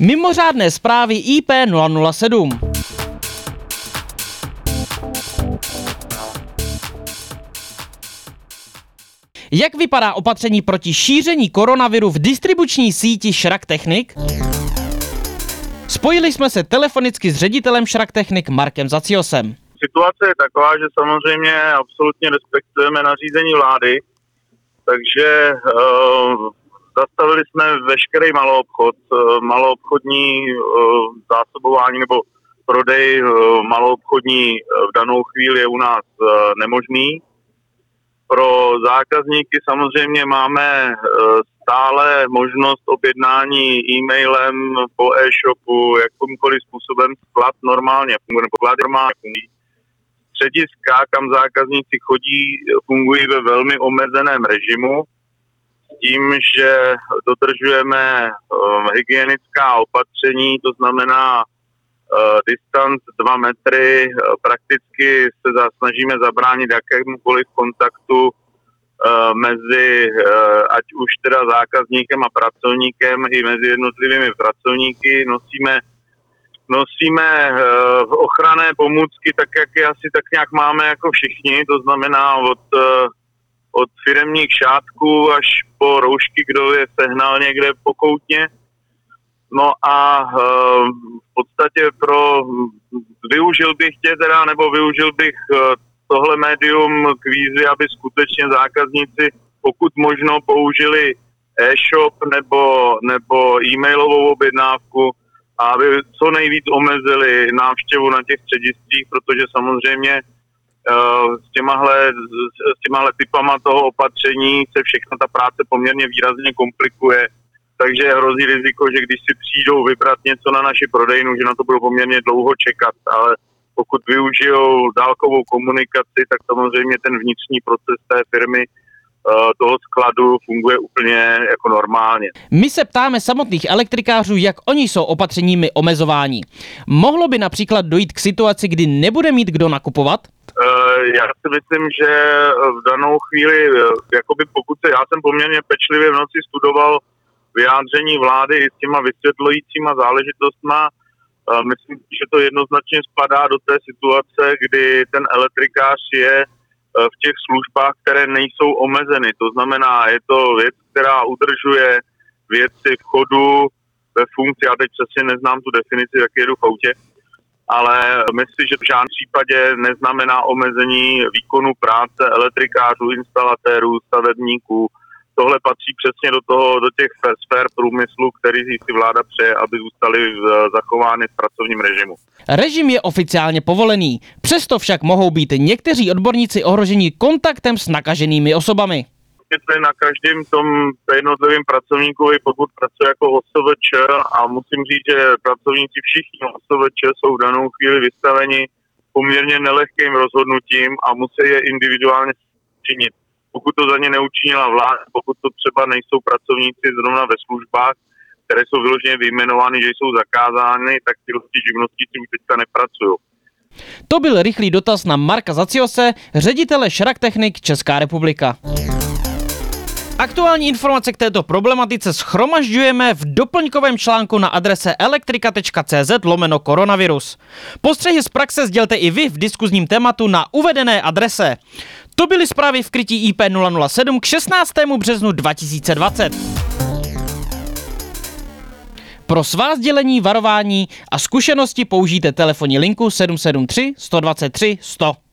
Mimořádné zprávy IP 007. Jak vypadá opatření proti šíření koronaviru v distribuční síti Šrak Technik? Spojili jsme se telefonicky s ředitelem Šrak Technik Markem Zaciosem. Situace je taková, že samozřejmě absolutně respektujeme nařízení vlády, takže uh, zastavili jsme veškerý maloobchod, uh, maloobchodní uh, zásobování nebo prodej uh, maloobchodní v danou chvíli je u nás nemožný. Pro zákazníky samozřejmě máme stále možnost objednání e-mailem po e-shopu, jakýmkoliv způsobem sklad normálně funguje, nebo sklad normálně funguje. Střediska, kam zákazníci chodí, fungují ve velmi omezeném režimu, tím, že dodržujeme um, hygienická opatření, to znamená uh, distanc 2 metry, uh, prakticky se snažíme zabránit jakémukoliv kontaktu mezi ať už teda zákazníkem a pracovníkem i mezi jednotlivými pracovníky. Nosíme nosíme ochranné pomůcky tak, jak je asi tak nějak máme jako všichni, to znamená od, od firemních šátků až po roušky, kdo je sehnal někde pokoutně. No a uh, v podstatě pro, využil bych tě teda, nebo využil bych uh, tohle médium k výzvě, aby skutečně zákazníci pokud možno použili e-shop nebo, nebo e-mailovou objednávku, a aby co nejvíc omezili návštěvu na těch střediscích, protože samozřejmě s těmahle, s těmahle typama toho opatření se všechna ta práce poměrně výrazně komplikuje, takže hrozí riziko, že když si přijdou vybrat něco na naši prodejnu, že na to budou poměrně dlouho čekat, ale pokud využijou dálkovou komunikaci, tak samozřejmě ten vnitřní proces té firmy eh, toho skladu funguje úplně jako normálně. My se ptáme samotných elektrikářů, jak oni jsou opatřeními omezování. Mohlo by například dojít k situaci, kdy nebude mít kdo nakupovat? Eh, já si myslím, že v danou chvíli, eh, jakoby pokud se, já jsem poměrně pečlivě v noci studoval vyjádření vlády i s těma vysvětlujícíma záležitostma, Myslím, že to jednoznačně spadá do té situace, kdy ten elektrikář je e, v těch službách, které nejsou omezeny. To znamená, je to věc, která udržuje věci v chodu, ve funkci. Já teď přesně neznám tu definici, jak jedu v autě, ale myslím, že v žádném případě neznamená omezení výkonu práce elektrikářů, instalatérů, stavebníků, tohle patří přesně do, toho, do těch sfér průmyslu, který si vláda přeje, aby zůstaly zachovány v pracovním režimu. Režim je oficiálně povolený, přesto však mohou být někteří odborníci ohroženi kontaktem s nakaženými osobami. Je na každém tom jednotlivým pracovníkovi, pokud pracuje jako OSVČ a musím říct, že pracovníci všichni OSVČ jsou v danou chvíli vystaveni poměrně nelehkým rozhodnutím a musí je individuálně činit pokud to za ně neučinila vláda, pokud to třeba nejsou pracovníci zrovna ve službách, které jsou vyloženě vyjmenovány, že jsou zakázány, tak ty živnostníci už teďka nepracují. To byl rychlý dotaz na Marka Zaciose, ředitele Šrak Technik Česká republika. Aktuální informace k této problematice schromažďujeme v doplňkovém článku na adrese elektrika.cz lomeno koronavirus. Postřehy z praxe sdělte i vy v diskuzním tématu na uvedené adrese. To byly zprávy v krytí IP 007 k 16. březnu 2020. Pro svá sdělení, varování a zkušenosti použijte telefonní linku 773 123 100.